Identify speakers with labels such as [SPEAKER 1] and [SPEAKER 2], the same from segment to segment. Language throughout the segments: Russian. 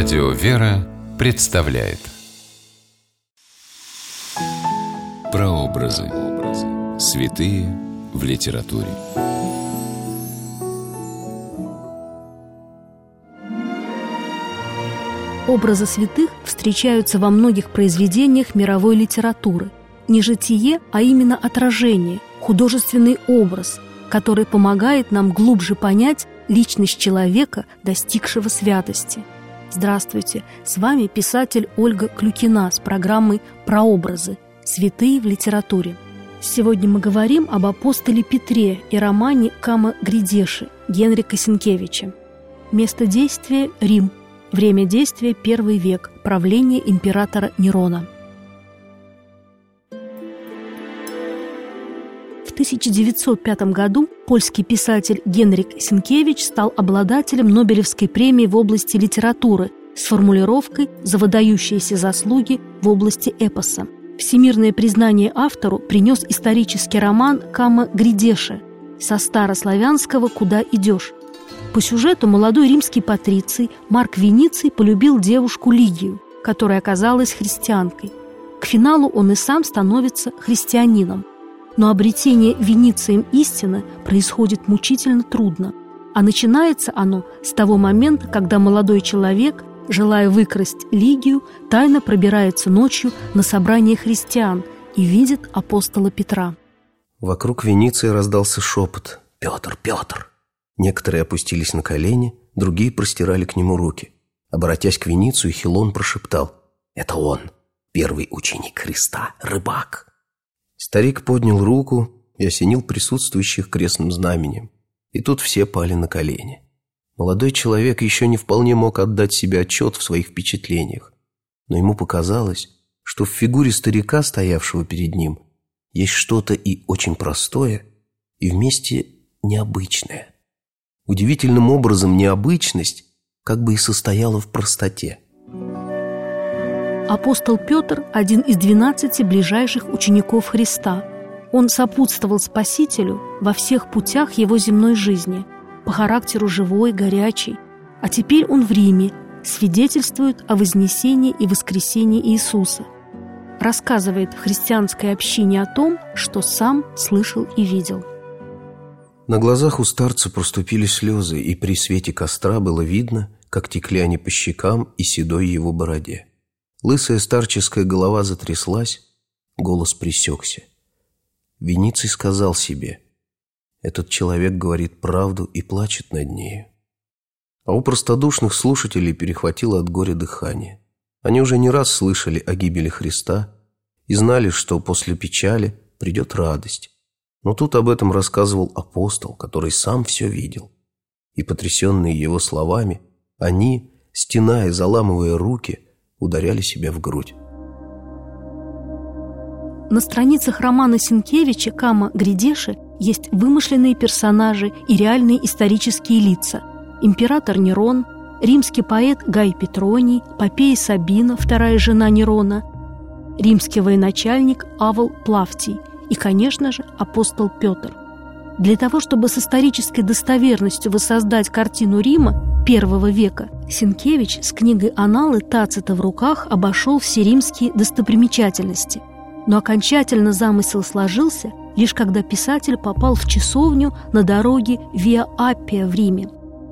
[SPEAKER 1] Радио «Вера» представляет Прообразы. Святые в литературе.
[SPEAKER 2] Образы святых встречаются во многих произведениях мировой литературы. Не житие, а именно отражение, художественный образ, который помогает нам глубже понять личность человека, достигшего святости. Здравствуйте, с вами писатель Ольга Клюкина с программой «Прообразы. Святые в литературе». Сегодня мы говорим об апостоле Петре и романе Кама Гридеши Генрика Сенкевича. Место действия – Рим. Время действия – первый век. Правление императора Нерона – 1905 году польский писатель Генрик Сенкевич стал обладателем Нобелевской премии в области литературы с формулировкой «За выдающиеся заслуги в области эпоса». Всемирное признание автору принес исторический роман Кама Гридеши со старославянского «Куда идешь?». По сюжету молодой римский патриций Марк Вениций полюбил девушку Лигию, которая оказалась христианкой. К финалу он и сам становится христианином – но обретение Веницием истины происходит мучительно трудно, а начинается оно с того момента, когда молодой человек, желая выкрасть Лигию, тайно пробирается ночью на собрание христиан и видит апостола Петра.
[SPEAKER 3] Вокруг Вениции раздался шепот «Петр, Петр!». Некоторые опустились на колени, другие простирали к нему руки. Обратясь к Веницию, Хилон прошептал «Это он, первый ученик Христа, рыбак!» Старик поднял руку и осенил присутствующих крестным знаменем. И тут все пали на колени. Молодой человек еще не вполне мог отдать себе отчет в своих впечатлениях, но ему показалось, что в фигуре старика, стоявшего перед ним, есть что-то и очень простое, и вместе необычное. Удивительным образом необычность как бы и состояла в простоте –
[SPEAKER 2] Апостол Петр – один из двенадцати ближайших учеников Христа. Он сопутствовал Спасителю во всех путях его земной жизни, по характеру живой, горячий. А теперь он в Риме, свидетельствует о вознесении и воскресении Иисуса. Рассказывает христианской общине о том, что сам слышал и видел.
[SPEAKER 3] На глазах у старца проступили слезы, и при свете костра было видно, как текли они по щекам и седой его бороде. Лысая старческая голова затряслась, голос пресекся. Вениций сказал себе, этот человек говорит правду и плачет над нею. А у простодушных слушателей перехватило от горя дыхание. Они уже не раз слышали о гибели Христа и знали, что после печали придет радость. Но тут об этом рассказывал апостол, который сам все видел. И потрясенные его словами, они, стеная, заламывая руки, ударяли себя в грудь.
[SPEAKER 2] На страницах романа Сенкевича «Кама Гридеши» есть вымышленные персонажи и реальные исторические лица. Император Нерон, римский поэт Гай Петроний, Попея Сабина, вторая жена Нерона, римский военачальник Авл Плавтий и, конечно же, апостол Петр. Для того, чтобы с исторической достоверностью воссоздать картину Рима, I века Сенкевич с книгой «Аналы» Тацита в руках обошел все римские достопримечательности. Но окончательно замысел сложился, лишь когда писатель попал в часовню на дороге Виа Аппия в Риме.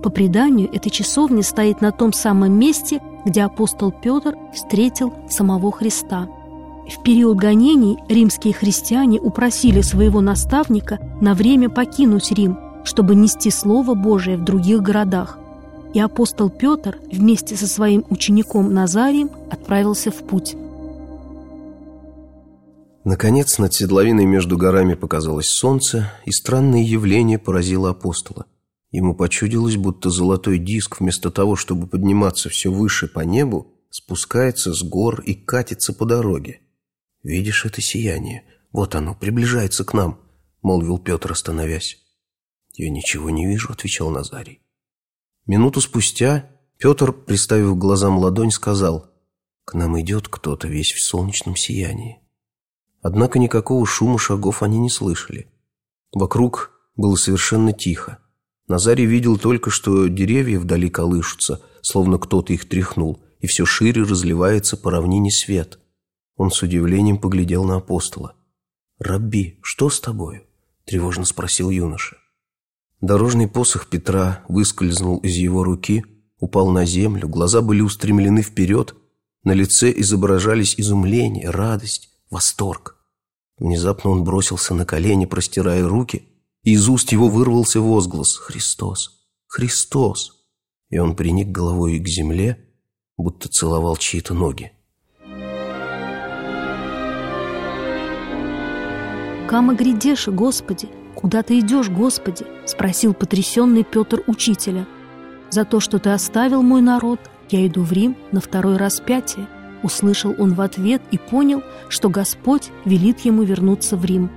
[SPEAKER 2] По преданию, эта часовня стоит на том самом месте, где апостол Петр встретил самого Христа. В период гонений римские христиане упросили своего наставника на время покинуть Рим, чтобы нести Слово Божие в других городах и апостол Петр вместе со своим учеником Назарием отправился в путь.
[SPEAKER 3] Наконец, над седловиной между горами показалось солнце, и странное явление поразило апостола. Ему почудилось, будто золотой диск, вместо того, чтобы подниматься все выше по небу, спускается с гор и катится по дороге. «Видишь это сияние? Вот оно, приближается к нам», — молвил Петр, остановясь. «Я ничего не вижу», — отвечал Назарий. Минуту спустя Петр, приставив глазам ладонь, сказал, «К нам идет кто-то весь в солнечном сиянии». Однако никакого шума шагов они не слышали. Вокруг было совершенно тихо. Назарий видел только, что деревья вдали колышутся, словно кто-то их тряхнул, и все шире разливается по равнине свет. Он с удивлением поглядел на апостола. «Рабби, что с тобою?» – тревожно спросил юноша. Дорожный посох Петра выскользнул из его руки, упал на землю, глаза были устремлены вперед, на лице изображались изумление, радость, восторг. Внезапно он бросился на колени, простирая руки, и из уст его вырвался возглас «Христос! Христос!» И он приник головой к земле, будто целовал чьи-то ноги.
[SPEAKER 2] «Кама грядеши, Господи! Куда ты идешь, Господи?» – спросил потрясенный Петр учителя. «За то, что ты оставил мой народ, я иду в Рим на второе распятие», – услышал он в ответ и понял, что Господь велит ему вернуться в Рим.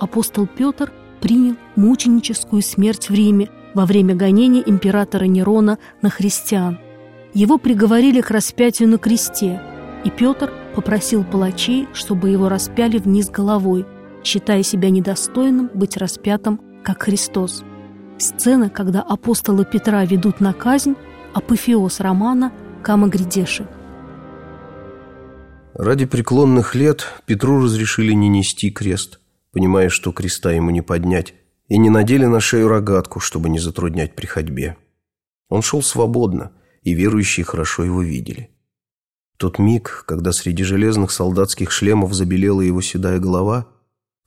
[SPEAKER 2] Апостол Петр принял мученическую смерть в Риме во время гонения императора Нерона на христиан. Его приговорили к распятию на кресте, и Петр попросил палачей, чтобы его распяли вниз головой – считая себя недостойным быть распятым, как Христос. Сцена, когда апостола Петра ведут на казнь, апофеоз романа «Кама Гридеши».
[SPEAKER 3] Ради преклонных лет Петру разрешили не нести крест, понимая, что креста ему не поднять, и не надели на шею рогатку, чтобы не затруднять при ходьбе. Он шел свободно, и верующие хорошо его видели. тот миг, когда среди железных солдатских шлемов забелела его седая голова –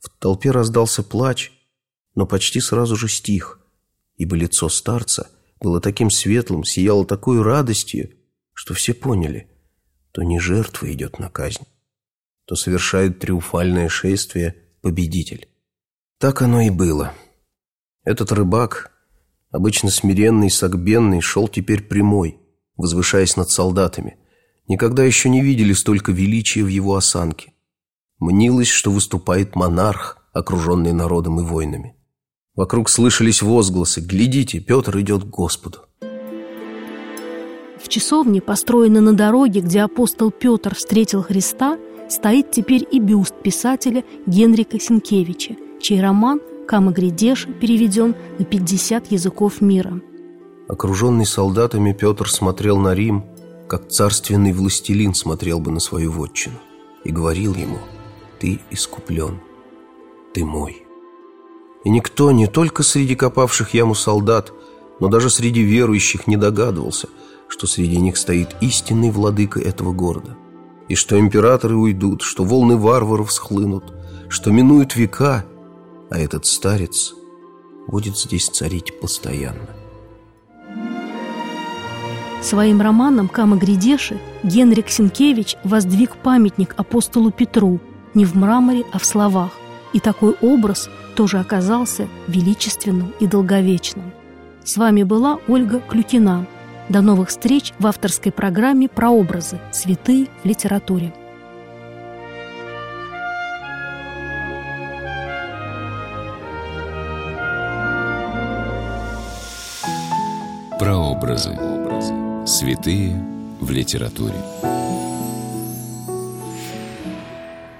[SPEAKER 3] в толпе раздался плач, но почти сразу же стих, ибо лицо старца было таким светлым, сияло такой радостью, что все поняли, то не жертва идет на казнь, то совершает триумфальное шествие победитель. Так оно и было. Этот рыбак, обычно смиренный и согбенный, шел теперь прямой, возвышаясь над солдатами. Никогда еще не видели столько величия в его осанке. Мнилось, что выступает монарх, окруженный народом и войнами. Вокруг слышались возгласы «Глядите, Петр идет к Господу».
[SPEAKER 2] В часовне, построенной на дороге, где апостол Петр встретил Христа, стоит теперь и бюст писателя Генрика Сенкевича, чей роман «Кама Гридеш» переведен на 50 языков мира.
[SPEAKER 3] Окруженный солдатами, Петр смотрел на Рим, как царственный властелин смотрел бы на свою вотчину, и говорил ему – ты искуплен, ты мой. И никто, не только среди копавших яму солдат, но даже среди верующих не догадывался, что среди них стоит истинный владыка этого города, и что императоры уйдут, что волны варваров схлынут, что минуют века, а этот старец будет здесь царить постоянно.
[SPEAKER 2] Своим романом «Кама Гридеши» Генрик Сенкевич воздвиг памятник апостолу Петру – не в мраморе, а в словах. И такой образ тоже оказался величественным и долговечным. С вами была Ольга Клюкина. До новых встреч в авторской программе «Прообразы. Святые в литературе».
[SPEAKER 1] Прообразы. Святые в литературе.